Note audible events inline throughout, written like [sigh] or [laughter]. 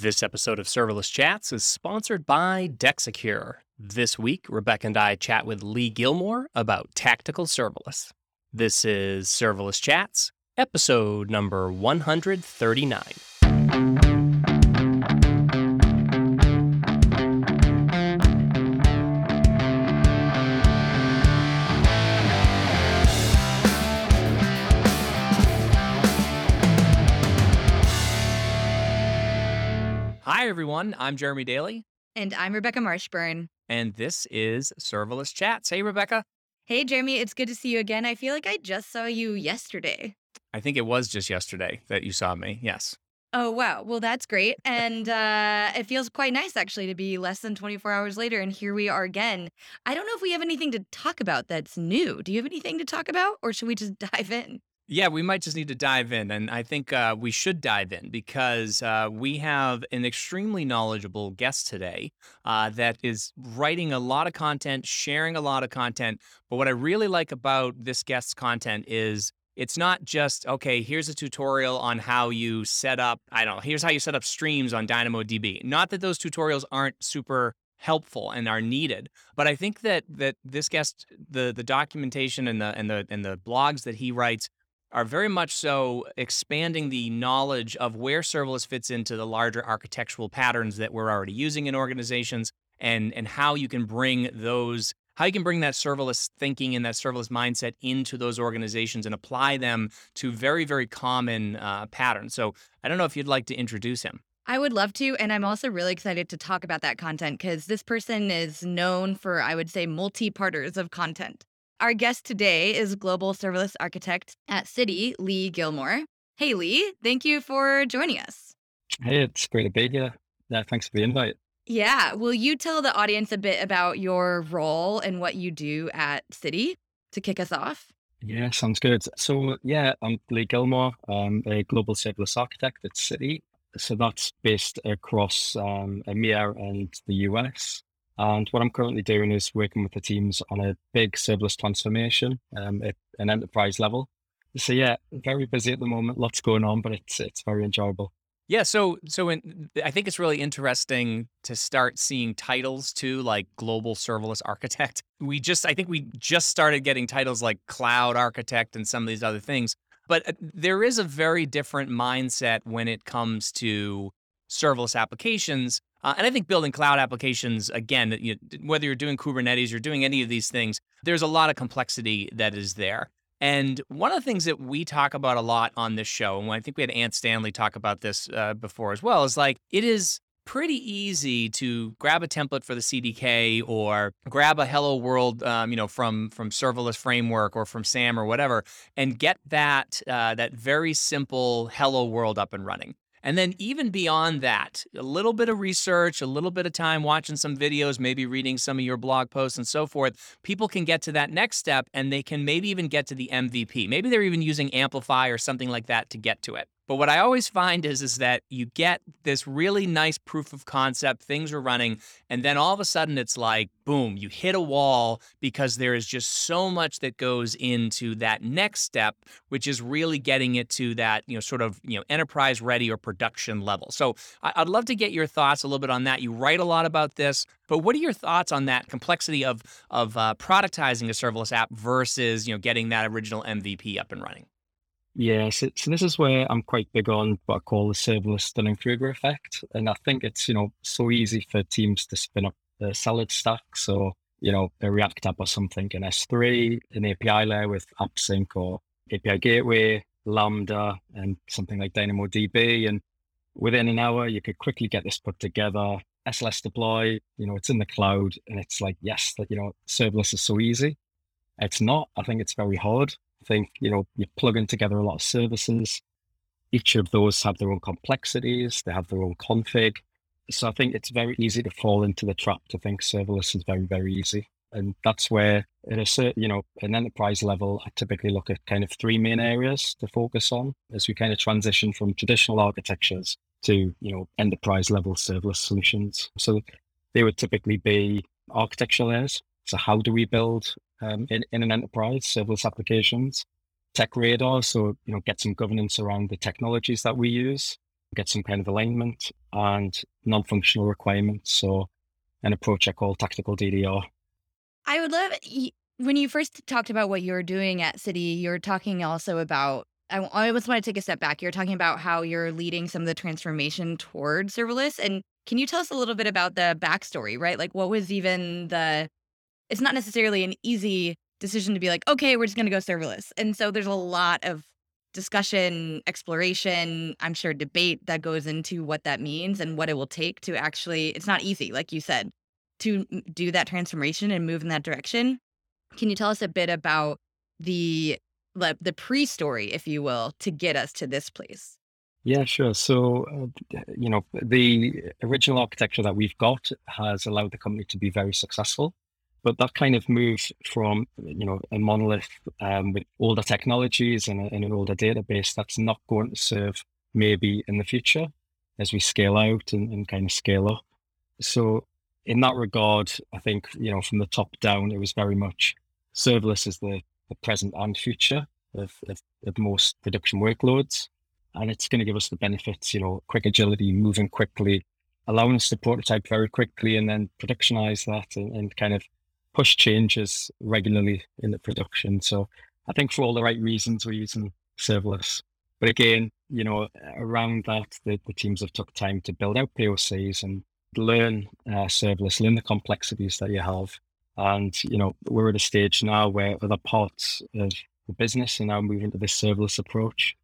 This episode of Serverless Chats is sponsored by Dexecure. This week, Rebecca and I chat with Lee Gilmore about tactical serverless. This is Serverless Chats, episode number 139. Everyone. I'm Jeremy Daly, And I'm Rebecca Marshburn. and this is Serverless Chats. Hey, Rebecca. Hey, Jeremy, it's good to see you again. I feel like I just saw you yesterday. I think it was just yesterday that you saw me. Yes. Oh, wow. Well, that's great. And uh, it feels quite nice, actually, to be less than 24 hours later. And here we are again. I don't know if we have anything to talk about that's new. Do you have anything to talk about, or should we just [laughs] dive in? Yeah, we might just need to dive in. And I think uh, we should dive in because uh, we have an extremely knowledgeable guest today uh, that is writing a lot of content, sharing a lot of content. But what I really like about this guest's content is it's not just, okay, here's a tutorial on how you set up, I don't know, here's how you set up streams on DynamoDB. Not that those tutorials aren't super helpful and are needed. But I think that that this guest, the the documentation and the and the and the blogs that he writes are very much so expanding the knowledge of where serverless fits into the larger architectural patterns that we're already using in organizations and and how you can bring those how you can bring that serverless thinking and that serverless mindset into those organizations and apply them to very very common uh, patterns so i don't know if you'd like to introduce him I would love to. And I'm also really excited to talk about that content because this person is known for, I would say, multi parters of content. Our guest today is Global Serverless Architect at City, Lee Gilmore. Hey, Lee, thank you for joining us. Hey, it's great to be here. Yeah, thanks for the invite. Yeah. Will you tell the audience a bit about your role and what you do at City to kick us off? Yeah, sounds good. So, yeah, I'm Lee Gilmore. I'm a global serverless architect at City. So that's based across um, EMEA and the US. And what I'm currently doing is working with the teams on a big serverless transformation um, at an enterprise level. So yeah, very busy at the moment, lots going on, but it's it's very enjoyable. Yeah, so so in, I think it's really interesting to start seeing titles too, like global serverless architect. We just I think we just started getting titles like cloud architect and some of these other things, but uh, there is a very different mindset when it comes to serverless applications. Uh, and I think building cloud applications, again, you, whether you're doing Kubernetes or doing any of these things, there's a lot of complexity that is there. And one of the things that we talk about a lot on this show, and I think we had Ant Stanley talk about this uh, before as well, is like it is pretty easy to grab a template for the CDK or grab a Hello World, um, you know, from from serverless framework or from SAM or whatever, and get that uh, that very simple Hello World up and running. And then, even beyond that, a little bit of research, a little bit of time watching some videos, maybe reading some of your blog posts and so forth, people can get to that next step and they can maybe even get to the MVP. Maybe they're even using Amplify or something like that to get to it. But what I always find is, is that you get this really nice proof of concept, things are running, and then all of a sudden it's like, boom, you hit a wall because there is just so much that goes into that next step, which is really getting it to that, you know, sort of, you know, enterprise ready or production level. So I'd love to get your thoughts a little bit on that. You write a lot about this, but what are your thoughts on that complexity of of uh, productizing a serverless app versus, you know, getting that original MVP up and running? Yeah, so, so this is where I'm quite big on what I call the serverless Dunning-Kruger effect. And I think it's, you know, so easy for teams to spin up a solid stack. So, you know, a React app or something in S3, an API layer with AppSync or API Gateway, Lambda, and something like DynamoDB. And within an hour, you could quickly get this put together. SLS deploy, you know, it's in the cloud and it's like, yes, like, you know, serverless is so easy. It's not. I think it's very hard. Think, you know, you're plugging together a lot of services. Each of those have their own complexities, they have their own config. So I think it's very easy to fall into the trap to think serverless is very, very easy. And that's where at a certain, you know, an enterprise level, I typically look at kind of three main areas to focus on as we kind of transition from traditional architectures to, you know, enterprise level serverless solutions. So they would typically be architectural layers. So how do we build um, in, in an enterprise serverless applications? Tech radar, so you know, get some governance around the technologies that we use. get some kind of alignment and non-functional requirements. So an approach I call tactical DDR. I would love when you first talked about what you were doing at City, you're talking also about I, always want to take a step back. You're talking about how you're leading some of the transformation toward serverless. And can you tell us a little bit about the backstory, right? Like, what was even the, it's not necessarily an easy decision to be like, okay, we're just going to go serverless. And so there's a lot of discussion, exploration, I'm sure debate that goes into what that means and what it will take to actually, it's not easy, like you said, to do that transformation and move in that direction. Can you tell us a bit about the the, pre-story, if you will, to get us to this place? Yeah, sure. So, uh, you know, the original architecture that we've got has allowed the company to be very successful. But that kind of move from, you know, a monolith um, with older technologies and, a, and an older database, that's not going to serve maybe in the future as we scale out and, and kind of scale up. So, in that regard, I think, you know, from the top down, it was very much serverless as the the present and future of, of, of most production workloads. And it's going to give us the benefits, you know, quick agility, moving quickly, allowing us to prototype very quickly and then productionize that and, and kind of push changes regularly in the production. So I think for all the right reasons, we're using serverless. But again, you know, around that, the, the teams have took time to build out POCs and learn uh, serverless, learn the complexities that you have, and, you know, we're at a stage now where other parts of the business are now moving to this serverless approach.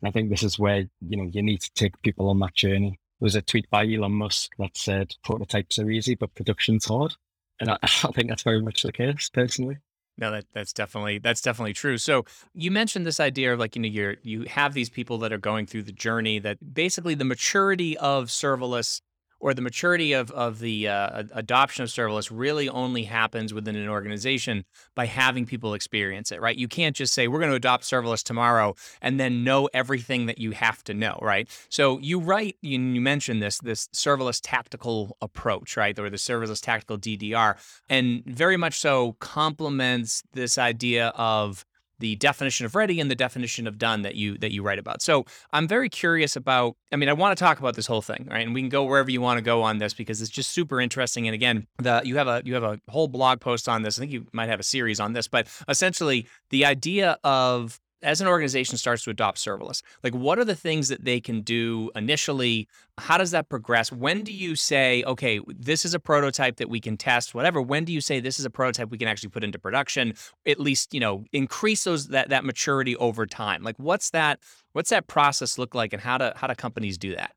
And I think this is where, you know, you need to take people on that journey. There was a tweet by Elon Musk that said prototypes are easy, but production's hard. And I, [laughs] I think that's very much the case personally. No, that that's definitely that's definitely true. So you mentioned this idea of like you know you're you have these people that are going through the journey that basically the maturity of serverless or the maturity of, of the uh, adoption of serverless really only happens within an organization by having people experience it, right? You can't just say, we're going to adopt serverless tomorrow and then know everything that you have to know, right? So you write, you, you mentioned this, this serverless tactical approach, right? Or the serverless tactical DDR, and very much so complements this idea of the definition of ready and the definition of done that you that you write about. So I'm very curious about. I mean, I want to talk about this whole thing, right? And we can go wherever you want to go on this because it's just super interesting. And again, the you have a you have a whole blog post on this. I think you might have a series on this, but essentially the idea of as an organization starts to adopt serverless, like what are the things that they can do initially? How does that progress? When do you say, okay, this is a prototype that we can test, whatever? When do you say this is a prototype we can actually put into production? At least, you know, increase those that that maturity over time. Like what's that what's that process look like and how do how do companies do that?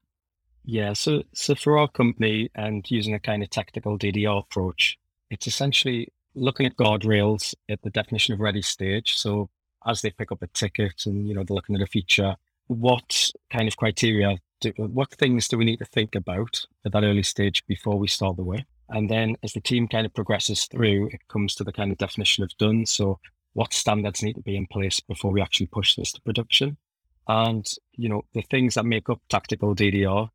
Yeah, so so for our company and using a kind of tactical DDR approach, it's essentially looking at guardrails at the definition of ready stage. So as they pick up a ticket and you know they're looking at a feature, what kind of criteria, do, what things do we need to think about at that early stage before we start the work? And then as the team kind of progresses through, it comes to the kind of definition of done. So what standards need to be in place before we actually push this to production? And you know the things that make up tactical DDR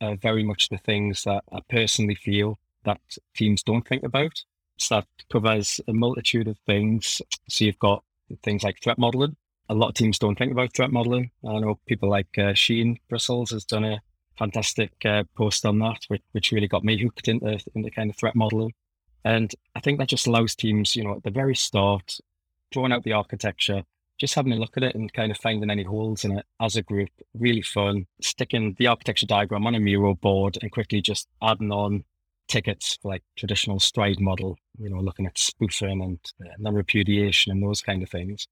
are very much the things that I personally feel that teams don't think about. So that covers a multitude of things. So you've got things like threat modeling. A lot of teams don't think about threat modeling. I know people like uh, Sheen Brisals has done a fantastic uh, post on that, which, which really got me hooked into, into kind of threat modeling. And I think that just allows teams, you know, at the very start, drawing out the architecture, just having a look at it and kind of finding any holes in it as a group, really fun. Sticking the architecture diagram on a Miro board and quickly just adding on tickets like traditional stride model, you know, looking at spoofing and uh, non-repudiation and those kind of things.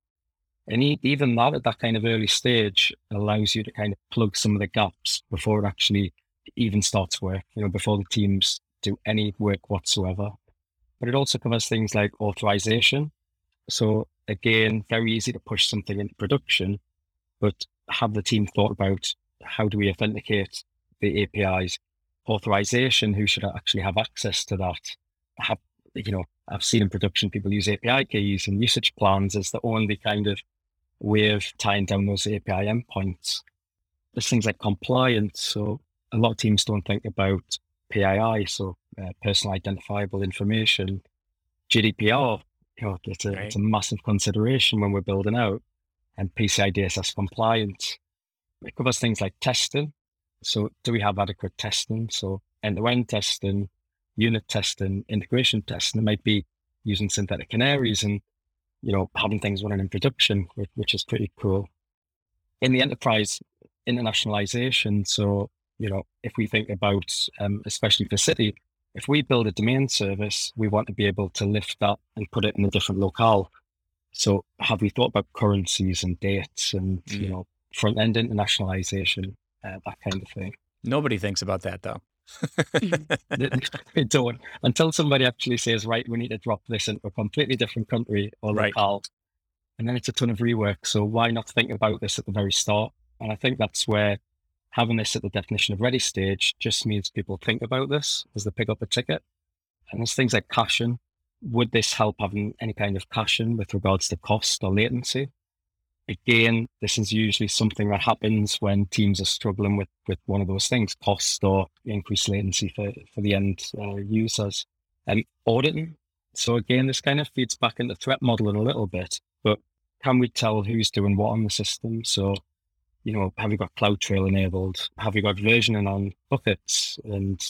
And even that at that kind of early stage allows you to kind of plug some of the gaps before it actually even starts work, you know, before the teams do any work whatsoever. But it also covers things like authorization. So again, very easy to push something into production, but have the team thought about how do we authenticate the APIs authorization, who should actually have access to that? Have you know, I've seen in production people use API keys and usage plans as the only kind of way of tying down those API endpoints. There's things like compliance. So a lot of teams don't think about PII, so uh, personal identifiable information. GDPR, you know, it's a, right. it's a massive consideration when we're building out, and PCI DSS compliance. It covers things like testing, So do we have adequate testing? So end-to-end testing, unit testing, integration testing. It might be using synthetic canaries and you know having things running in production, which is pretty cool. In the enterprise internationalization, so you know if we think about um, especially for city, if we build a domain service, we want to be able to lift that and put it in a different locale. So have we thought about currencies and dates and mm. you know front end internationalization, uh, that kind of thing? Nobody thinks about that though. [laughs] they [laughs] don't until somebody actually says, right, we need to drop this into a completely different country or right. locale. And then it's a ton of rework. So why not think about this at the very start? And I think that's where having this at the definition of ready stage just means people think about this as they pick up a ticket. And there's things like caching. Would this help having any kind of caching with regards to cost or latency? Again, this is usually something that happens when teams are struggling with, with one of those things, cost or increased latency for, for the end uh, users. And auditing. So again, this kind of feeds back into threat modeling a little bit, but can we tell who's doing what on the system? So you know, have you got CloudTrail enabled? Have you got versioning on buckets and,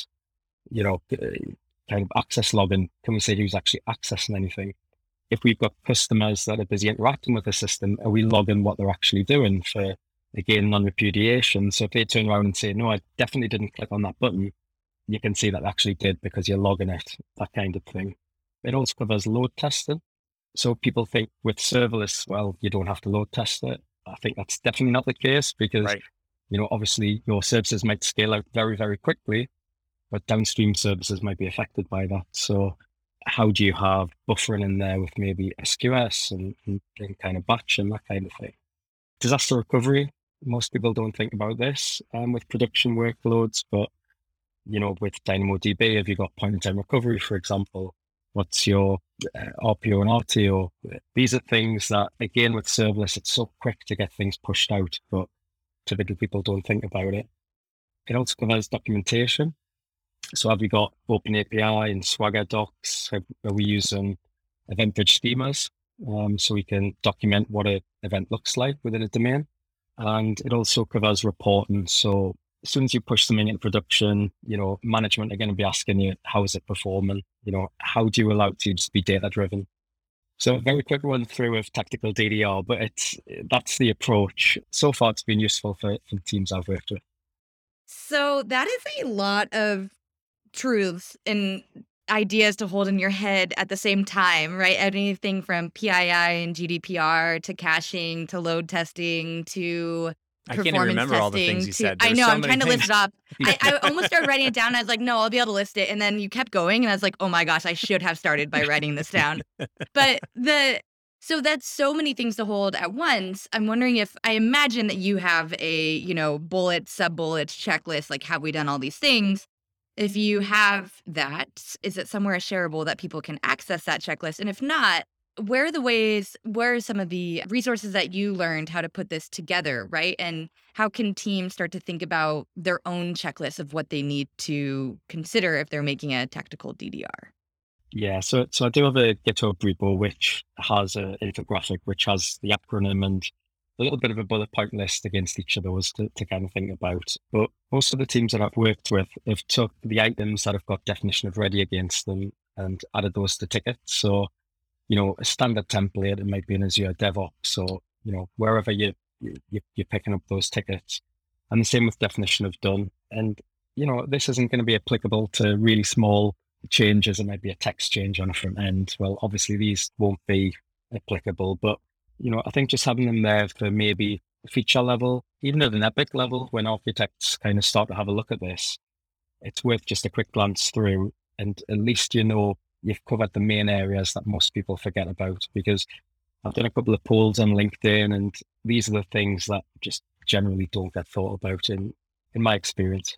you know, kind of access logging? Can we say who's actually accessing anything? If we've got customers that are busy interacting with the system, are we logging what they're actually doing for, again, non-repudiation? So if they turn around and say, no, I definitely didn't click on that button, you can see that actually did because you're logging it, that kind of thing. It also covers load testing. So people think with serverless, well, you don't have to load test it. I think that's definitely not the case because, right. you know, obviously your services might scale out very, very quickly, but downstream services might be affected by that. So how do you have buffering in there with maybe SQS and, and, and kind of batch and that kind of thing? Disaster recovery, most people don't think about this um, with production workloads, but you know, with DynamoDB, have you got point in time recovery, for example, what's your uh, RPO and RTO. These are things that, again, with serverless, it's so quick to get things pushed out, but typically people don't think about it. It also covers documentation. So have we got Open API and Swagger docs? We using EventBridge schemas? Um, so we can document what an event looks like within a domain. And it also covers reporting. So as soon as you push something into production, you know, management are going to be asking you, how is it performing? You know, how do you allow teams to be data driven? So a very quick run through of tactical DDR, but it's that's the approach. So far, it's been useful for, for teams I've worked with. So that is a lot of truths and ideas to hold in your head at the same time, right? Anything from PII and GDPR to caching to load testing to I can't even remember all the things you said. I know. So I'm trying things. to list it up. [laughs] I, I, almost started writing it down. I was like, no, I'll be able to list it. And then you kept going, and I was like, oh my gosh, I should have started by writing this down. but the so that's so many things to hold at once. I'm wondering if I imagine that you have a you know bullet, sub bullets checklist. Like, have we done all these things? If you have that, is it somewhere shareable that people can access that checklist? And if not, where are the ways where are some of the resources that you learned how to put this together right and how can teams start to think about their own checklist of what they need to consider if they're making a tactical ddr yeah so so i do have a github repo which has an infographic which has the acronym and a little bit of a bullet point list against each of those to, to kind of think about but most of the teams that i've worked with have took the items that have got definition of ready against them and added those to tickets so you know, a standard template. It might be in Azure DevOps or, you know, wherever you, you, you're picking up those tickets. And the same with definition of done. And, you know, this isn't going to be applicable to really small changes. It might be a text change on a front end. Well, obviously these won't be applicable, but, you know, I think just having them there for maybe feature level, even at an epic level, when architects kind of start to have a look at this, it's worth just a quick glance through and at least you know you've covered the main areas that most people forget about because I've done a couple of polls on LinkedIn and these are the things that just generally don't get thought about in in my experience.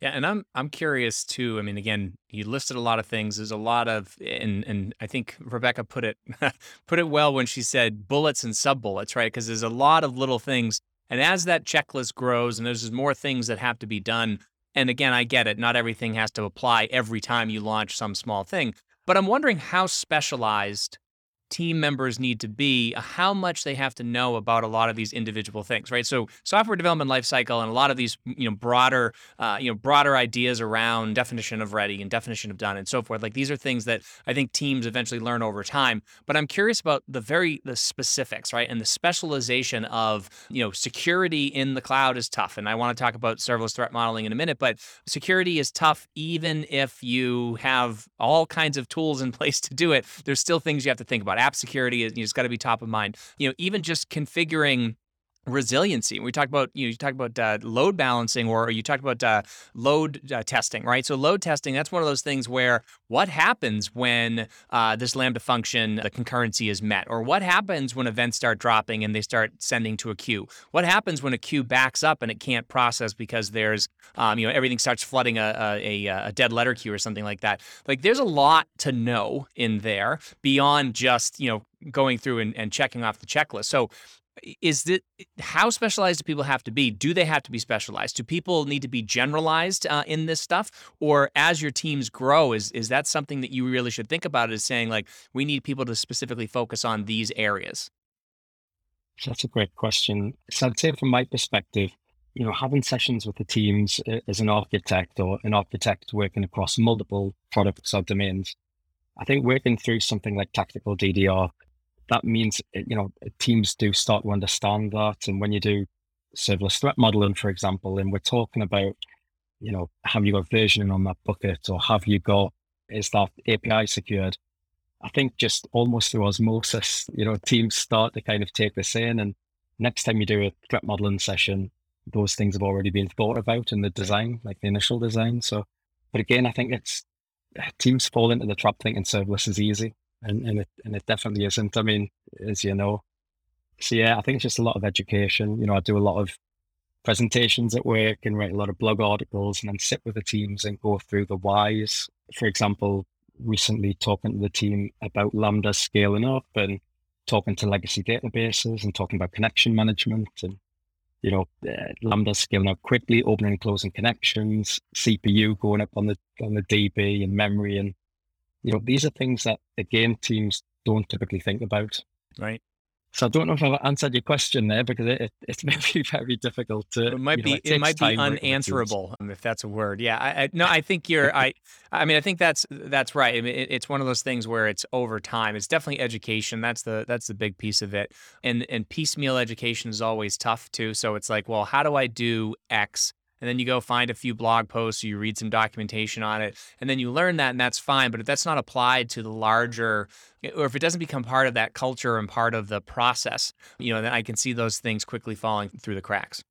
Yeah, and I'm I'm curious too. I mean, again, you listed a lot of things. There's a lot of, and and I think Rebecca put it [laughs] put it well when she said bullets and sub bullets, right? Because there's a lot of little things, and as that checklist grows, and there's more things that have to be done. And again, I get it. Not everything has to apply every time you launch some small thing, but I'm wondering how specialized team members need to be, how much they have to know about a lot of these individual things, right? So software development lifecycle and a lot of these, you know, broader, uh, you know, broader ideas around definition of ready and definition of done and so forth. Like these are things that I think teams eventually learn over time. But I'm curious about the very the specifics, right, and the specialization of you know security in the cloud is tough, and I want to talk about serverless threat modeling in a minute. But security is tough even if you have all kinds of tools in [laughs] place to do it. There's still things you have to think about. App security you just got to be top of mind. You know, even just configuring resiliency. We talked about you know you talked about uh, load balancing, or you talked about uh, load uh, testing, right? So load testing that's one of those things where what happens when uh, this Lambda function the concurrency is met, or what happens when events start dropping and they start sending to a queue? What happens when a queue backs up and it can't process because there's um, you know everything starts flooding a, a, a dead letter queue or something like that? Like there's a lot to know in there beyond just you know going through and, and checking off the checklist. So is it how specialized do people have to be? Do they have to be specialized? Do people need to be generalized uh, in this stuff? Or as your teams grow is is that something that you really should think about is saying like we need people to specifically focus on these areas? That's a great question. So i'd say from my perspective you know having sessions with the teams uh, as an architect or an architect working across multiple products or domains i think working through something like tactical ddr that means eh, you know teams do start to understand that and when you do serverless threat modeling for example and we're talking about you know have you got versioning on that bucket or have you got is that api secured? I think just almost through osmosis you know teams start to kind of take this in and next time you do a threat modeling session those things have already been thought about in the design like the initial design. So but again i think it's eh, teams fall into the trap thinking serverless is easy and, and it and it definitely isn't. I mean, as you know, so yeah, I think it's just a lot of education. You know, I do a lot of presentations at work and write a lot of blog articles, and then sit with the teams and go through the whys. For example, recently talking to the team about Lambda scaling up and talking to legacy databases and talking about connection management and you know uh, Lambda scaling up quickly, opening and closing connections, CPU going up on the on the DB and memory and you know, these are things that again teams don't typically think about. Right. So I don't know if I've answered your question there because it, it, it's [laughs] maybe very difficult to. It might you know, be. It, it might be unanswerable um, if that's a word. Yeah. I, I, no, I think you're. I. I mean, I think that's that's right. I mean, it, it's one of those things where it's over time. It's definitely education. That's the that's the big piece of it. And and piecemeal education is always tough too. So it's like, well, how do I do X? And then you go find a few blog posts or you read some documentation on it and then you learn that and that's fine but if that's not applied to the larger or if it doesn't become part of that culture and part of the process you know then i can see those things quickly falling through the cracks.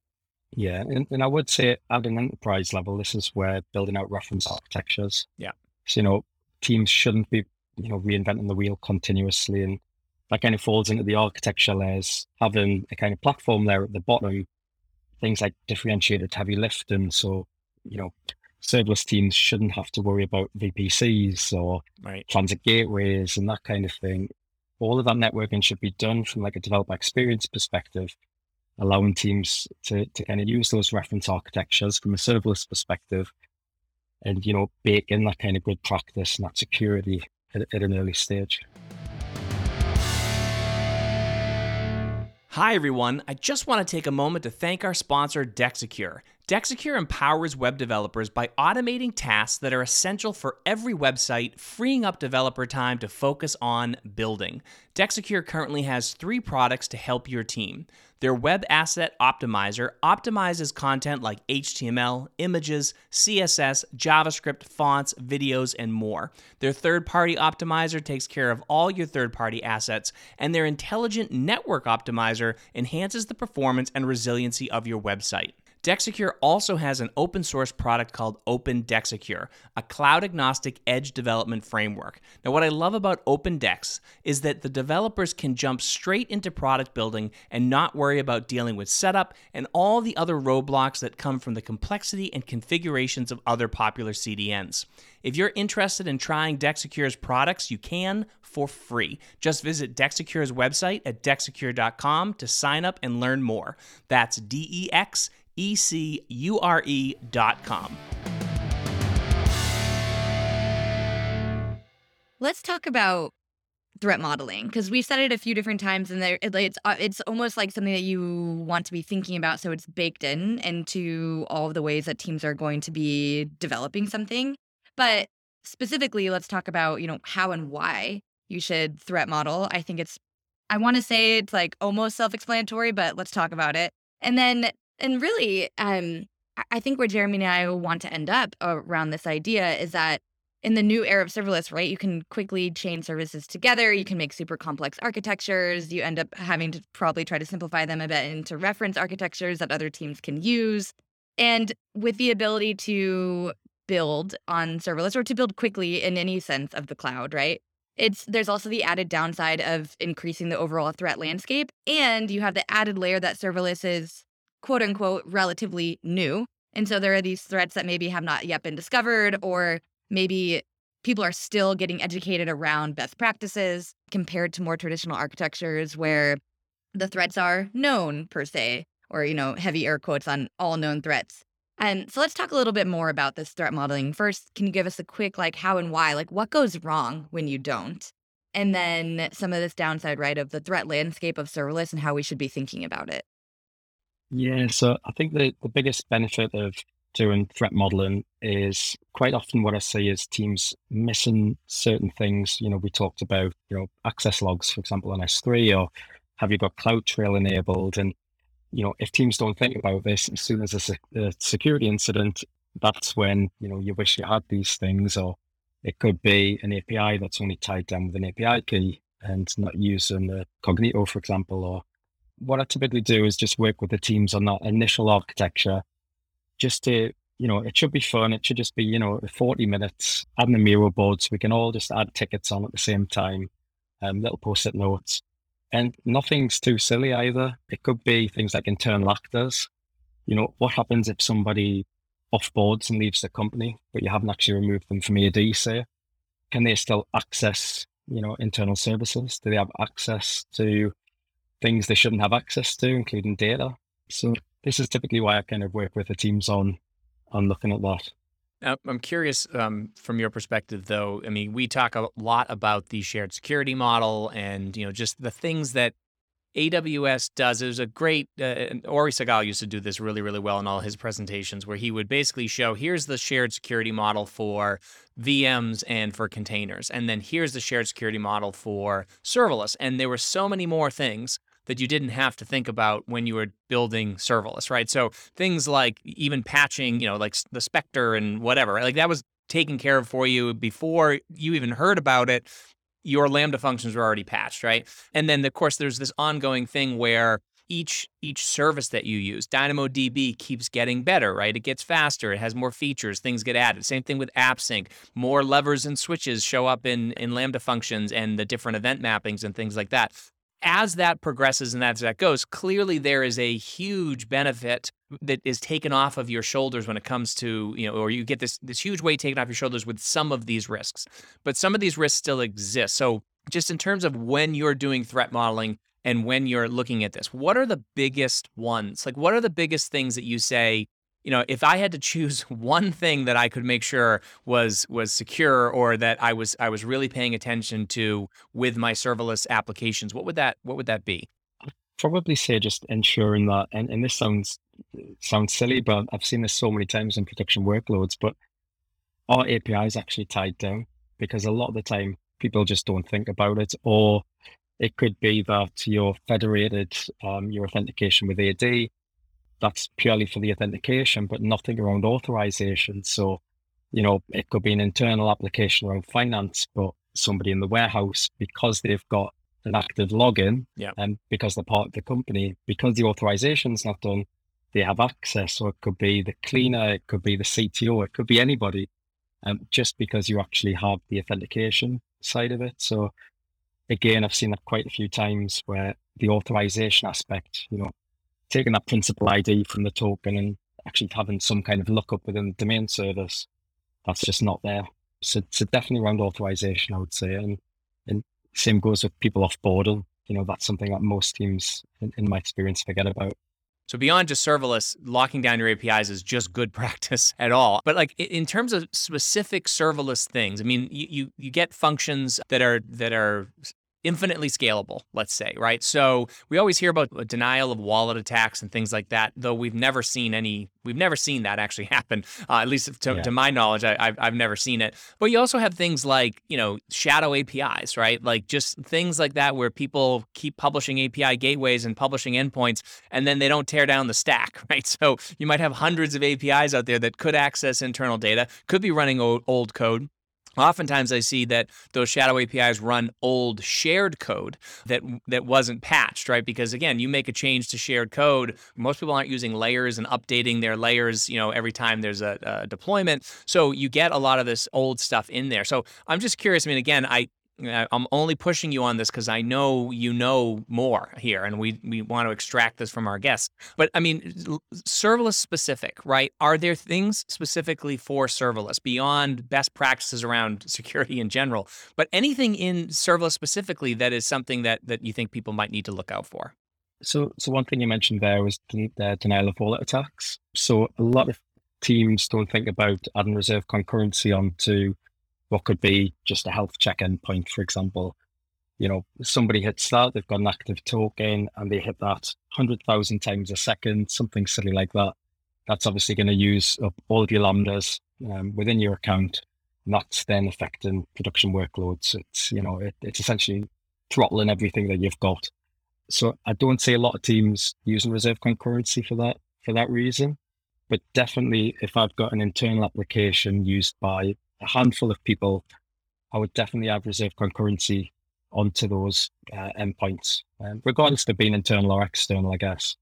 Yeah and, and i would say at an enterprise level this is where building out reference architectures yeah. So you know teams shouldn't be you know reinventing the wheel continuously and that kind of falls into the architecture layers having a kind of platform there at the bottom things like differentiated heavy lifting. So, you know, serverless teams shouldn't have to worry about VPCs or right. transit gateways and that kind of thing. All of that networking should be done from like a developer experience perspective, allowing teams to, to kind of use those reference architectures from a serverless perspective and, you know, bake in that kind of good practice and that security at, at an early stage. Hi, everyone. I just want to take a moment to thank our sponsor, Dexecure. Dexecure empowers web developers by automating tasks that are essential for every website, freeing up developer time to focus on building. Dexecure currently has three products to help your team. Their Web Asset Optimizer optimizes content like HTML, images, CSS, JavaScript, fonts, videos, and more. Their third party optimizer takes care of all your third party assets, and their Intelligent Network Optimizer enhances the performance and resiliency of your website. Dexecure also has an open source product called Open Dexecure, a cloud agnostic edge development framework. Now, what I love about OpenDex is that the developers can jump straight into product building and not worry about dealing with setup and all the other roadblocks that come from the complexity and configurations of other popular CDNs. If you're interested in trying Dexecure's products, you can for free. Just visit Dexecure's website at dexecure.com to sign up and learn more. That's D E X ecure.com. Let's talk about threat modeling because we've said it a few different times and there it's uh, it's almost like something that you want to be thinking about so it's baked in into all of the ways that teams are going to be developing something. But specifically let's talk about you know how and why you should threat model. I think it's i want to say it's like almost self-explanatory but let's talk about it. And then and really um i think where jeremy and i want to end up around this idea is that in the new era of serverless, right, you can quickly chain services together. You can make super complex architectures. You end up having to probably try to simplify them a bit into reference architectures that other teams can use. And with the ability to build on serverless or to build quickly in any sense of the cloud, right? It's there's also the added downside of increasing the overall threat landscape. And you have the added layer that serverless is quote unquote relatively new. And so there are these threats that maybe have not yet been discovered or maybe people are still getting educated around best practices compared to more traditional architectures where the threats are known per se or you know heavy air quotes on all known threats. And so let's talk a little bit more about this threat modeling. First can you give us a quick like how and why? Like what goes wrong when you don't? And then some of this downside right of the threat landscape of serverless and how we should be thinking about it yeah so i think the, the biggest benefit of doing threat modeling is quite often what I see is teams missing certain things. You know, we talked about, you know, access logs, for example, on S3, or have you got CloudTrail enabled? And, you know, if teams don't think about this, as soon as a, a security incident, that's when, you know, you wish you had these things, or it could be an API that's only tied down with an API key and not using the Cognito, for example, or what I typically do is just work with the teams on that initial architecture just to you know, it should be fun. It should just be, you know, 40 minutes, adding the Miro boards. We can all just add tickets on at the same time, um, little post-it notes. And nothing's too silly either. It could be things like internal actors. You know, what happens if somebody offboards and leaves the company, but you haven't actually removed them from AD, say? Can they still access, you know, internal services? Do they have access to things they shouldn't have access to, including data? So this is typically why I kind of work with the teams on on looking at that. I'm curious um, from your perspective, though. I mean, we talk a lot about the shared security model, and you know, just the things that AWS does. There's a great uh, Ory Segal used to do this really, really well in all his presentations, where he would basically show here's the shared security model for VMs and for containers, and then here's the shared security model for serverless, and there were so many more things that you didn't have to think about when you were building serverless, right? So things like even patching, you know, like the Spectre and whatever, like that was taken care of for you before you even heard about it. Your Lambda functions were already patched, right? And then of course there's this ongoing thing where each each service that you use dynamodb keeps getting better right it gets faster it has more features things get added same thing with appsync more levers and switches show up in in lambda functions and the different event mappings and things like that as that progresses and as that goes, clearly there is a huge benefit that is taken off of your shoulders when it comes to, you know, or you get this this huge weight taken off your shoulders with some of these risks. But some of these risks still exist. So just in terms of when you're doing threat modeling and when you're looking at this, what are the biggest ones? Like what are the biggest things that you say, you know, if I had to choose [laughs] one thing that I could make sure was was secure or that I was I was really paying attention to with my serverless applications, what would that what would that be? I'd probably say just ensuring that, and, and this sounds sounds silly, but I've seen this so many times in production workloads, but our API is actually tied down because a lot of the time people just don't think about it, or it could be that you're federated um, your authentication with AD that's purely for the authentication, but nothing around authorization. So, you know, it could be an internal application around finance, but somebody in the warehouse, because they've got an active login yeah. and because they're part of the company, because the authorization's not done, they have access. So it could be the cleaner, it could be the CTO, it could be anybody, um, just because you actually have the authentication side of it. So again, I've seen that quite a few times where the authorization aspect, you know, taking that principal ID from the token and actually having some kind of lookup within the domain service, that's just not there. So, so definitely around authorization, I would say. And, and same goes with people off boarding. You know, that's something that most teams, in, in my experience, forget about. So beyond just serverless, locking down your APIs is just good [laughs] practice at all. But like in terms of specific serverless things, I mean, you, you, you get functions that are that are infinitely scalable, let's say, right? So we always hear about denial of wallet attacks and things like that, though we've never seen any, we've never seen that actually [laughs] happen. Uh, at least to, yeah. to, my knowledge, I, have I've never seen it. But you also have things like, you know, shadow APIs, right? Like just things like that where people keep publishing API gateways and publishing endpoints, and then they don't tear down the stack, [laughs] right? So you might have hundreds of APIs out there that could access internal data, could be running old, old code Oftentimes, I see that those shadow APIs run old shared code that that wasn't patched, right? Because again, you make a change to shared code. Most people aren't using layers and updating their layers, you know, every time there's a, a deployment. So you get a lot of this old stuff in there. So I'm just curious. I mean, again, I I'm only pushing you on this because I know you know more here, and we we want to extract this from our guests. But I mean, serverless specific, right? Are there things specifically for serverless beyond best practices around [laughs] security in general? But anything in serverless specifically that is something that that you think people might need to look out for? So, so one thing you mentioned there was the, uh, the denial of wallet attacks. So a lot of teams don't think about adding reserve concurrency onto what could be just a health check endpoint, for example. You know, somebody hits that, they've got an active token and they hit that 100,000 times a second, something silly like that. That's obviously going to use up all of your lambdas um, within your account. And that's then affecting production workloads. It's, you know, it, it's essentially throttling everything that you've got. So I don't see a lot of teams using reserve concurrency for that, for that reason. But definitely if I've got an internal application used by a handful of people, I would definitely have reserve concurrency onto those uh, endpoints, um, regardless of being internal or external, I guess.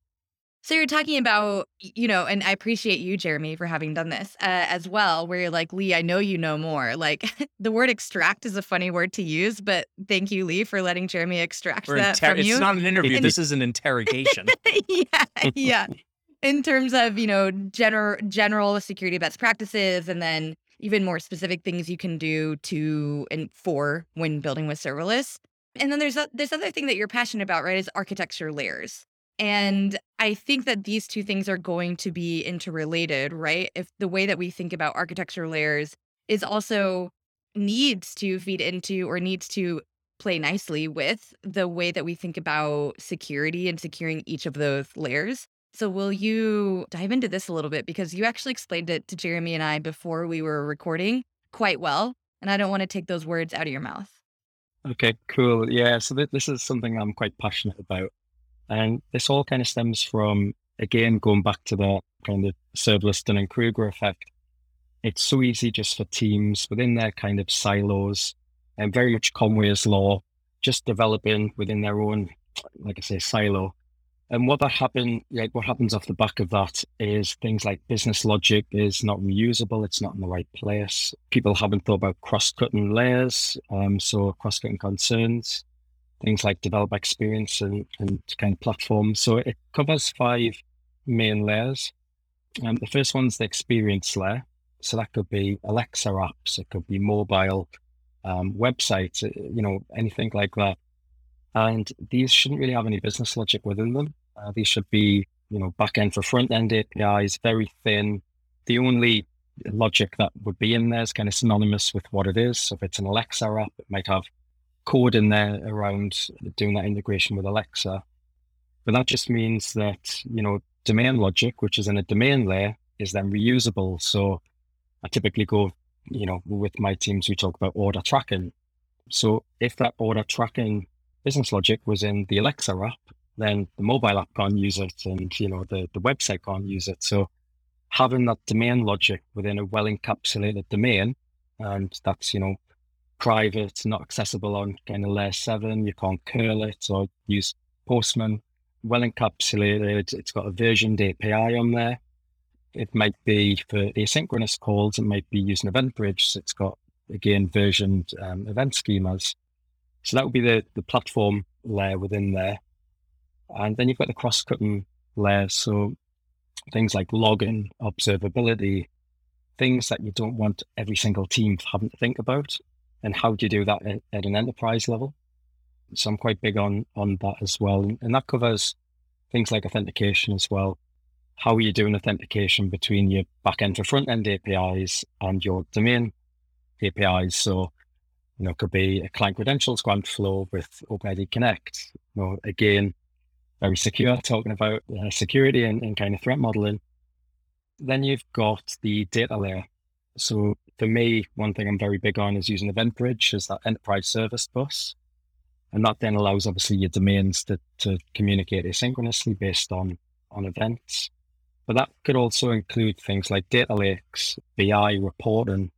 So you're talking about, you know, and I appreciate you, Jeremy, for having done this uh, as well, where you're like, Lee, I know you know more. Like [laughs] the word extract is a funny word to use, but thank you, Lee, for letting Jeremy extract We're that inter- from it's you. It's not an interview. this is an interrogation. [laughs] yeah, yeah. [laughs] In terms of, you know, general general security best practices and then even more specific things you can do to and for when building with serverless. And then there's a, this other thing that you're passionate about, right? Is architecture layers. And I think that these two things are going to be interrelated, right? If the way that we think about architecture layers is also needs to feed into or needs to play nicely with the way that we think about security and securing each of those layers. So, will you dive into this a little bit? Because you actually explained it to Jeremy and I before we were recording quite well. And I don't want to take those words out of your mouth. Okay, cool. Yeah. So, th- this is something I'm quite passionate about. And this all kind of stems from, again, going back to the kind of serverless Dunning Kruger effect. It's so easy just for teams within their kind of silos and very much Conway's law, just developing within their own, like I say, silo and what that happen, like what happens off the back of that is things like business logic is not reusable. It's not in the right place. People haven't thought about cross-cutting layers, um, so cross-cutting concerns. Things like developer experience and, and kind of platform. So it covers five main layers. Um, the first one's the experience layer. So that could be Alexa apps, it could be mobile um, websites, uh, you know, anything like that. And these shouldn't really have any business logic within them. Uh, these should be, you know, back end for front end APIs, very thin. The only logic that would be in there is kind of synonymous with what it is. So if it's an Alexa app, it might have code in there around doing that integration with Alexa. But that just means that, you know, domain logic, which is in a domain layer, is then reusable. So I typically go, you know, with my teams, we talk about order tracking. So if that order tracking business logic was in the Alexa app, then the mobile app can't use it and you know the, the website can't use it. So having that domain logic within a well encapsulated domain and that's you know private not accessible on kind of layer 7 you can't curl it or use postman well encapsulated it's got a versioned api on there. It might be for the asynchronous calls it might be using eventbridge so it's got again versioned um, event schemas. So that would be the the platform layer within there and then you've got the cross-cutting layer. So things like login, observability, things that you don't want every single team having to think about. And how do you do that at, at an enterprise level? So I'm quite big on on that as well. And that covers things like authentication as well. How are you doing authentication between your backend to front end APIs and your domain APIs? So You know, could be a client credentials grant flow with OpenID Connect. You know, again, very secure, talking about uh, security and, and kind of threat modeling. Then you've got the data layer. So for me, one thing I'm very big on is using EventBridge as that enterprise service bus. And that then allows obviously your domains to, to communicate asynchronously based on, on events. But that could also include things like data lakes, BI reporting,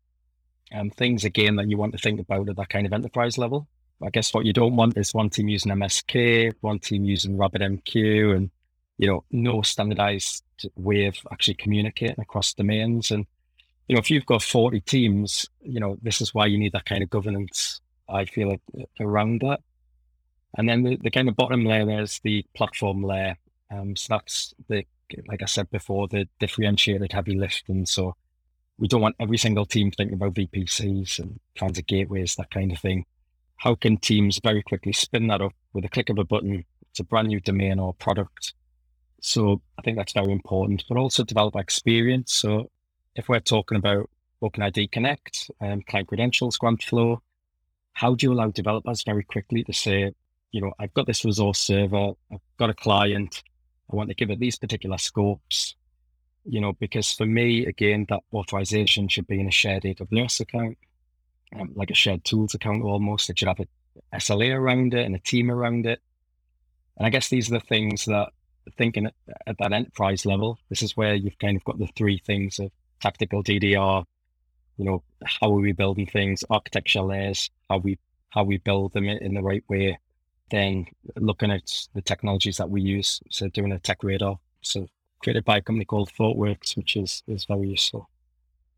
and things again that you want to think about at that kind of enterprise level. I guess what you don't want is one team using MSK, one team using RabbitMQ, and you know, no standardized way of actually communicating across domains. And you know, if you've got 40 teams, you know, this is why you need that kind of governance, I feel around that. And then the, the kind of bottom layer is the platform layer. Um, so that's the, like I said before, the differentiated heavy lifting. So we don't want every single team thinking about VPCs and transit gateways, that kind of thing. How can teams very quickly spin that up with a click of a button? It's a brand new domain or product. So I think that's very important, but also develop experience. So if we're talking about OpenID Connect and um, client credentials, grant flow, how do you allow developers very quickly to say, you know, I've got this resource server, I've got a client, I want to give it these particular scopes, you know, because for me, again, that authorization should be in a shared AWS account, um, like a shared tools account almost. It should have a SLA around it and a team around it. And I guess these are the things that thinking at, at that enterprise level, this is where you've kind of got the three things of tactical DDD, you know, how are we building things, architecture layers, how we how we build them in the right way, then looking at the technologies that we use. So doing a tech radar. So created by a company called ThoughtWorks, which is is very useful.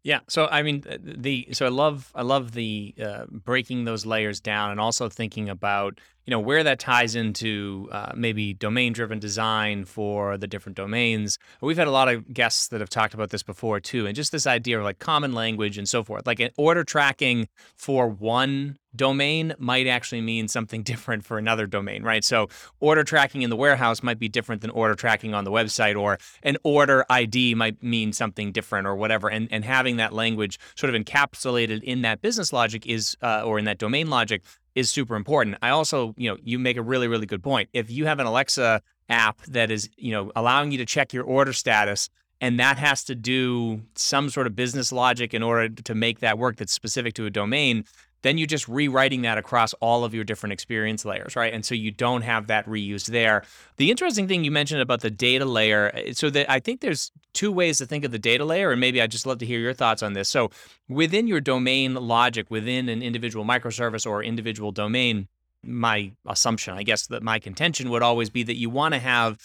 Yeah. So I mean, the so I love I love the uh, breaking those layers down and also thinking about you know where that ties into uh, maybe domain driven design for the different domains we've had a lot of guests that have talked about this before too and just this idea of like common language and so forth like an order tracking for one domain might actually mean something [laughs] different for another domain right so order tracking in the warehouse might be different than order tracking on the website or an order id might mean something different or whatever and and having that language sort of encapsulated in that business logic is uh, or in that domain logic is super important. I also, you know, you make a really, really good point. If you have an Alexa app that is, you know, allowing you to check your order status and that has to do some sort of business logic in order to make that work that's specific to a domain, then you're just rewriting that across all of your different experience layers, right? And so you don't have that reuse there. The interesting thing you mentioned about the data layer, eh, so that I think there's two ways to think of the data layer, and maybe I'd just love to hear your thoughts on this. So within your domain logic, within an individual microservice or individual domain, my assumption, I guess that my contention would always be that you want to have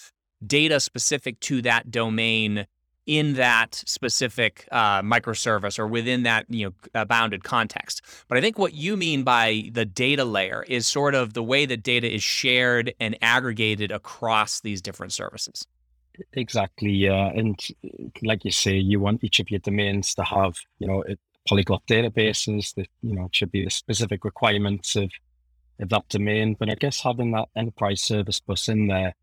data specific to that domain in that specific uh, microservice or within that you know uh, bounded context. But I think what you mean by the data layer is sort of the way that data is shared and aggregated across these different services. Exactly, yeah, and like you say, you want each of your domains to have you know polyglot databases that you know should be the specific requirements of of that domain. But I guess having that enterprise service bus in there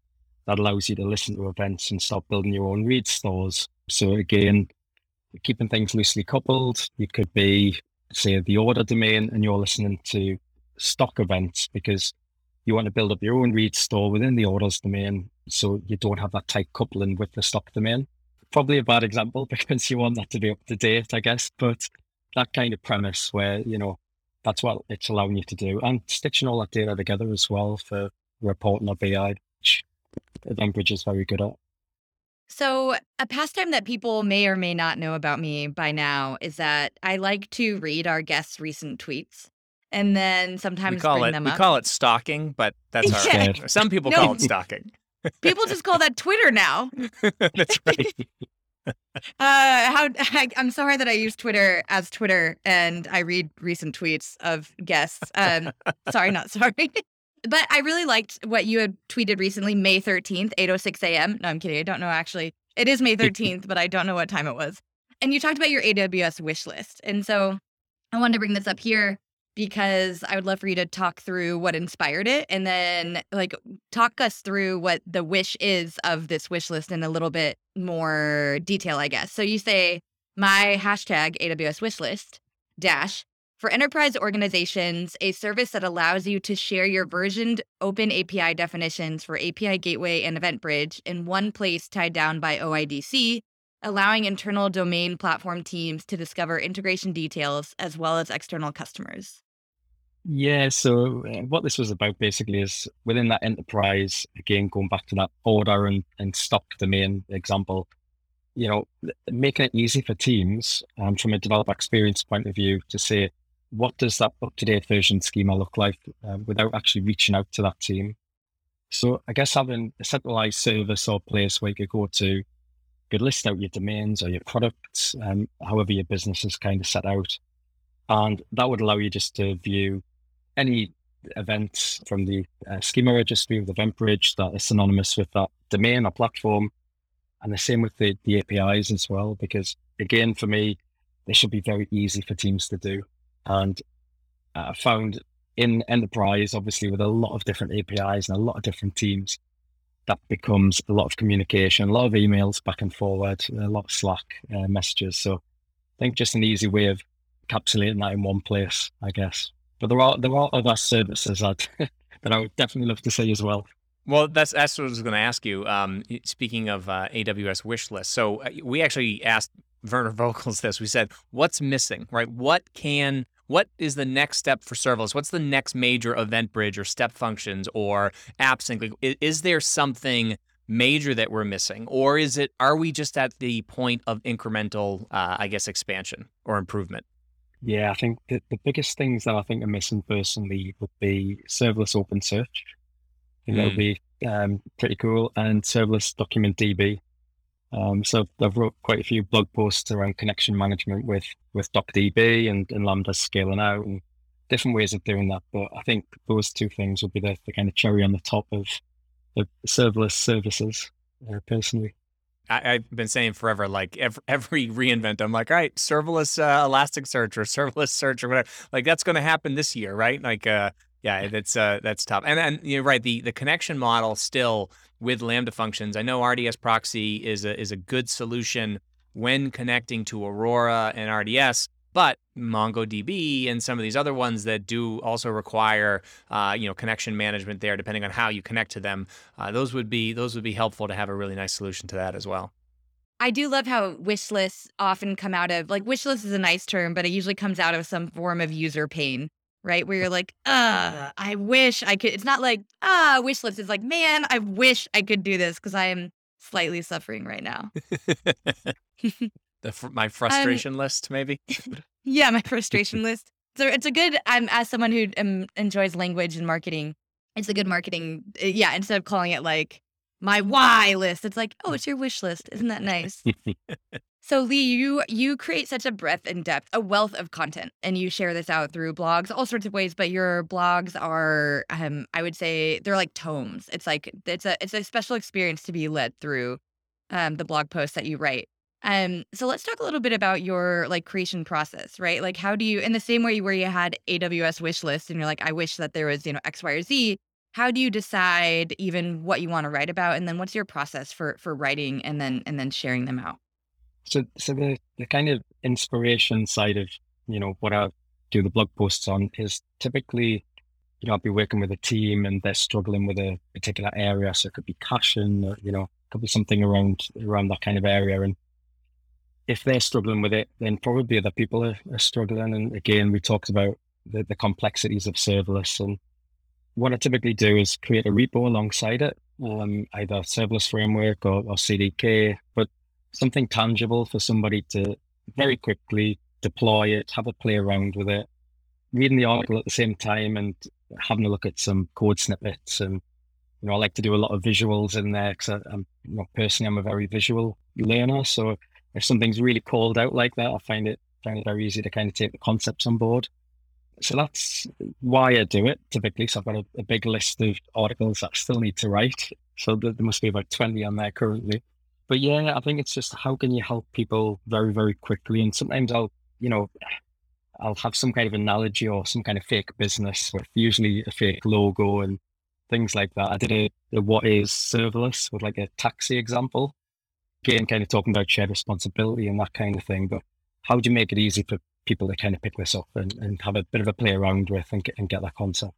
that allows you to listen to events and start building your own read stores. So again, keeping things loosely coupled, you could be, say, the order domain and you're listening to stock events because you want to build up your own read store within the orders domain so you don't have that tight coupling with the stock domain. Probably a bad example [laughs] because you want that to be up to date, I guess, but that kind of premise where, you know, that's what it's allowing you to do and stitching all that data together as well for reporting or BI, which EventBridge is very good at. So, a pastime that people may or may not know about me by now is that I like to read our guests' recent tweets and then sometimes we call bring it them we up. call it stalking, but [laughs] that's all Yeah. right. [laughs] Some people No. call it stalking. [laughs] People just call that Twitter now. that's right. Uh, how I, I'm sorry that I use Twitter as Twitter and I read recent tweets of guests. Um, sorry, not sorry. But I really liked what you had tweeted recently, May 13th, 8:06 a.m. No, I'm kidding. I don't know actually. It is May 13th, but I don't know what time it was. And you talked about your AWS wish list. And so I wanted to bring this up here because I would love for you to talk through what inspired it and then like talk us through what the wish is of this wish list in a little bit more detail, I guess. So you say my hashtag AWS wish list dash For enterprise organizations, a service that allows you to share your versioned open API definitions for API Gateway and EventBridge in one place tied down by OIDC, allowing internal domain platform teams to discover integration details as well as external customers. Yeah, so uh, what this was about basically is within that enterprise, again, going back to that order and, and stock domain example, you know, making it easy for teams um, from a developer experience point of view to say, what does that up to date version schema look like um, without actually reaching out to that team? So I guess having a centralized service or place where you could go to, could list out your domains or your products, um, however your business is kind of set out. And that would allow you just to view any events from the uh, schema registry with EventBridge that is synonymous with that domain or platform. And the same with the, the APIs as well, because again, for me, they should be very easy for teams to do. And I found in enterprise, obviously, with a lot of different APIs and a lot of different teams, that becomes a lot of communication, a lot of emails back and forward, a lot of Slack uh, messages. So I think just an easy way of encapsulating that in one place, I guess. But there are there are other services that [laughs] that I would definitely love to see as well. Well, that's that's what I was going to ask you. Um, speaking of uh, AWS wish list, so uh, we actually asked Werner Vogels this. We said, "What's missing? Right? What can what is the next step for serverless? What's the next major EventBridge or step functions or AppSync? Is, is there something major that we're missing, or is it are we just at the point of incremental, uh, I guess, expansion or improvement? Yeah, I think the, the biggest things that I think are missing personally would be serverless OpenSearch. I think mm. that would be um, pretty cool, and serverless DocumentDB. Um, so I've wrote quite a few blog posts around connection management with with DocDB and, and Lambda scaling out and different ways of doing that. But I think those two things would be the, the kind of cherry on the top of, the serverless services, uh, personally. I, have been saying forever, like every, every re:Invent, I'm like, all right, serverless uh, Elasticsearch or serverless search or whatever. Like that's going to happen this year, right? Like, uh, yeah, that's uh, that's tough. And then you're right. The the connection model still with Lambda functions. I know RDS proxy is a is a good solution when connecting to Aurora and RDS, but MongoDB and some of these other ones that do also require uh, you know connection management there, depending on how you connect to them, uh, those would be those would be helpful to have a really nice solution to that as well. I do love how wish lists often come out of like wish list is a nice term, but it usually comes out of some form of user pain right? Where you're [laughs] like, uh, I wish I could. It's not like, ah, wish list. It's like, man, I wish I could do this because I am slightly suffering right now. [laughs] the my [laughs] frustration um, list, maybe. yeah, my frustration list. So it's a good. I'm as someone who um, enjoys language and marketing. It's a good marketing. Uh, yeah, instead of calling it like my why list, it's like, oh, it's your wish list. Isn't that [laughs] nice? [laughs] So Lee, you you create such a breadth and depth, a wealth of content, and you share this out through blogs, all sorts of ways. But your blogs are, um, I would say, they're like tomes. It's like it's a it's a special experience to be led through um, the blog posts that you write. Um, so let's talk a little bit about your like creation process, right? Like how do you, in the same way where you had AWS wish list and you're like, I wish that there was you know X, Y, or Z. How do you decide even what you want to write about, and then what's your process for for writing and then and then sharing them out? So, so the, the kind of inspiration side of, you know, what I do the blog posts on is typically, you know, I'll be working with a team and they're struggling with a particular area. So it could be caching, or, you know, could be something around, around that kind of area. And if they're struggling with it, then probably other people are, are struggling. And again, we talked about the, the complexities of serverless. And what I typically do is create a repo alongside it, um, either serverless framework or, or CDK, but something tangible for somebody to very quickly deploy it, have a play around with it, reading the article at the same time and having a look at some code snippets. And, you know, I like to do a lot of visuals in there because I'm, personally, I'm a very visual learner. So if something's really called out like that, I find it, find it very easy to kind of take the concepts on board. So that's why I do it typically. So I've got a, a big list of articles that I still need to write. So there, there must be about 20 on there currently but yeah, I think it's just how can you help people very, very quickly. And sometimes I'll, you know, I'll have some kind of analogy or some kind of fake business with usually a fake logo and things like that. I did a, a what is serverless with like a taxi example, again, kind of talking about shared responsibility and that kind of thing. But how do you make it easy for people to kind of pick this up and, and have a bit of a play around with and get, and get that concept.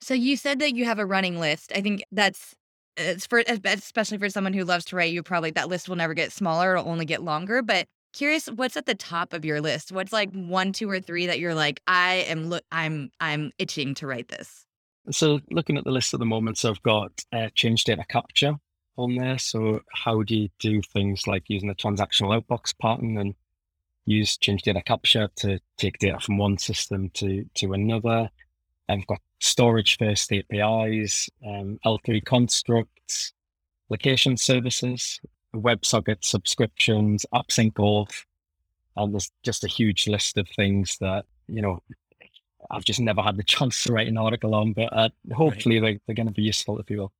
So you said that you have a running list. I think that's it's for especially for someone who loves to write. You probably that list will never get smaller; it'll only get longer. But curious, what's at the top of your list? What's like one, two, or three that you're like, I am look, I'm I'm itching to write this. So looking at the list at the moment, so I've got uh, change data capture on there. So how do you do things like using the transactional outbox pattern and use change data capture to take data from one system to to another? I've got storage first APIs, um, L3 constructs, location services, WebSocket subscriptions, AppSync auth, and there's just a huge list of things that you know I've just never had the [laughs] chance to write an article on, but uh, hopefully right. they, they're going to be useful to people.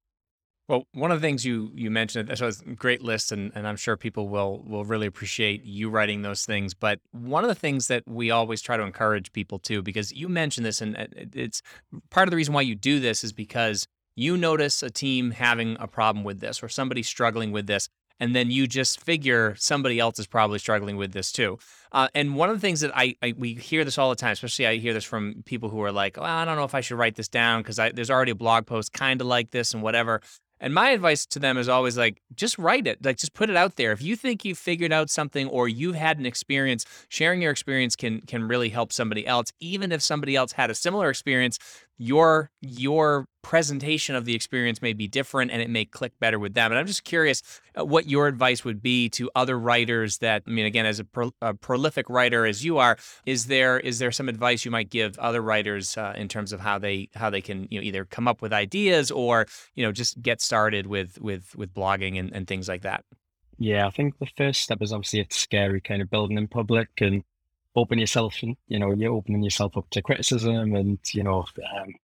Well, one of the things you you mentioned, that was a great list, and, and I'm sure people will will really appreciate you writing those things. But one of the things that we always try to encourage people to, because you mentioned this, and it's part of the reason why you do this is because you notice a team having a problem with this or somebody struggling with this, and then you just figure somebody else is probably struggling with this too. Uh, and one of the things that I, I, we hear this all the time, especially I hear this from people who are like, well, I don't know if I should write this down because there's already a blog post kind of like this and whatever. And my advice to them is always like, just write it. Like, just put it out there. If you think you've figured out something or you've had an experience, sharing your experience can can really help somebody else. Even if somebody else had a similar experience, your your presentation of the experience may be different and it may click better with them. And I'm just curious uh, what your advice would be to other writers that I mean again as a, pro, a prolific writer as you are is there is there some advice you might give other writers uh, in terms of how they how they can you know either come up with ideas or you know just get started with with with blogging and, and things like that? Yeah, I think the first step is obviously it's scary kind of building in public and open yourself you know you're opening yourself up to criticism and you know um,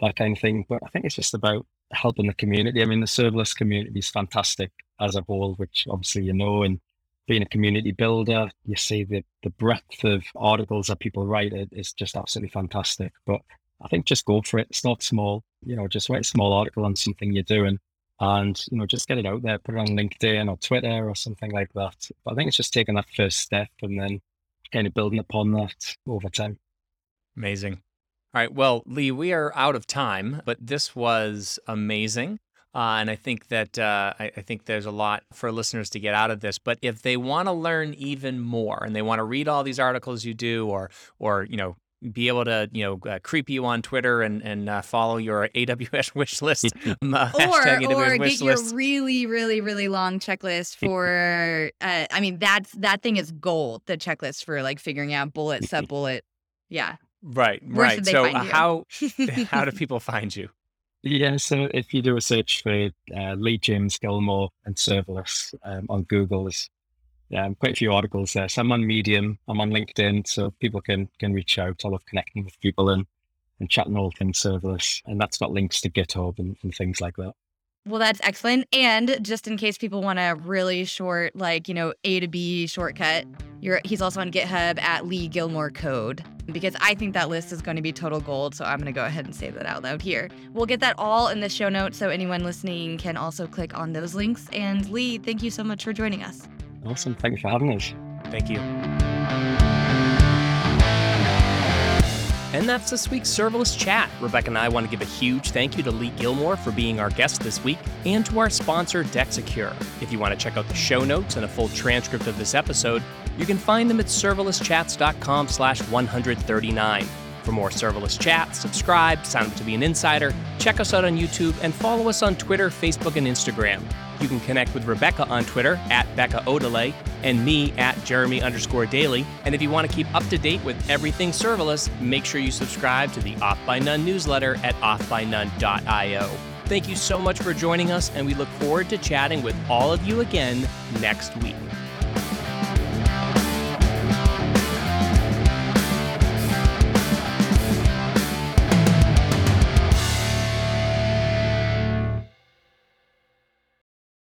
that kind of thing. But i think it's just about helping the community. I mean the serverless community is fantastic as a whole which obviously you know and being a community builder you see the, the breadth of articles that people write it is just absolutely fantastic. But i think just go for it. Start small you know just write a small article on something you're doing and you know just get it out there put it on linkedin or twitter or something like that. But i think it's just taking that first step and then kind of building upon that over time. Amazing. All right. Well, Lee, we are out of time, but this was amazing. Uh, and I think that uh, I, I, think there's a lot for listeners to get out of this. But if they want to learn even more and they want to read all these articles you do, or or you know be able to you know uh, creep you on Twitter and and uh, follow your AWS [laughs] wish list, [laughs] um, uh, or or get your really really really long checklist for. Uh, I mean that's that thing is gold. The checklist for like figuring out bullet sub [laughs] bullet. Yeah. Right. Where right. So uh, how how do people find you? Yeah, so if you do a search for uh, Lee James Gilmore and serverless um, on Google, there's yeah, quite a few articles there. So I'm on Medium, I'm on LinkedIn, so people can can reach out. I love connecting with people and and chatting all things serverless, and that's got links to GitHub and, and things like that. Well, that's excellent. And just in case people want a really short, like, you know, A to B shortcut, he's also on GitHub at Lee Gilmore Code because I think that list is going to be total gold. So I'm going to go ahead and say that out loud here. We'll get that all in the show notes so anyone listening can also click on those links. And Lee, thank you so much for joining us. Awesome. Thanks for having us. Thank you. And that's this week's Serverless Chat. Rebecca and I want to give a huge thank you to Lee Gilmore for being our guest this week and to our sponsor, Dexecure. If you want to check out the show notes and a full transcript of this episode, you can find them at serverlesschats.com slash 139. For more serverless chat, subscribe, sign up to be an insider, check us out on YouTube, and follow us on Twitter, Facebook, and Instagram. You can connect with Rebecca on Twitter at Becca Odelay and me at Jeremy underscore Daly. And if you want to keep up to date with everything serverless, make sure you subscribe to the Off by None newsletter at offbynone.io. Thank you so much for joining us, and we look forward to chatting with all of you again next week.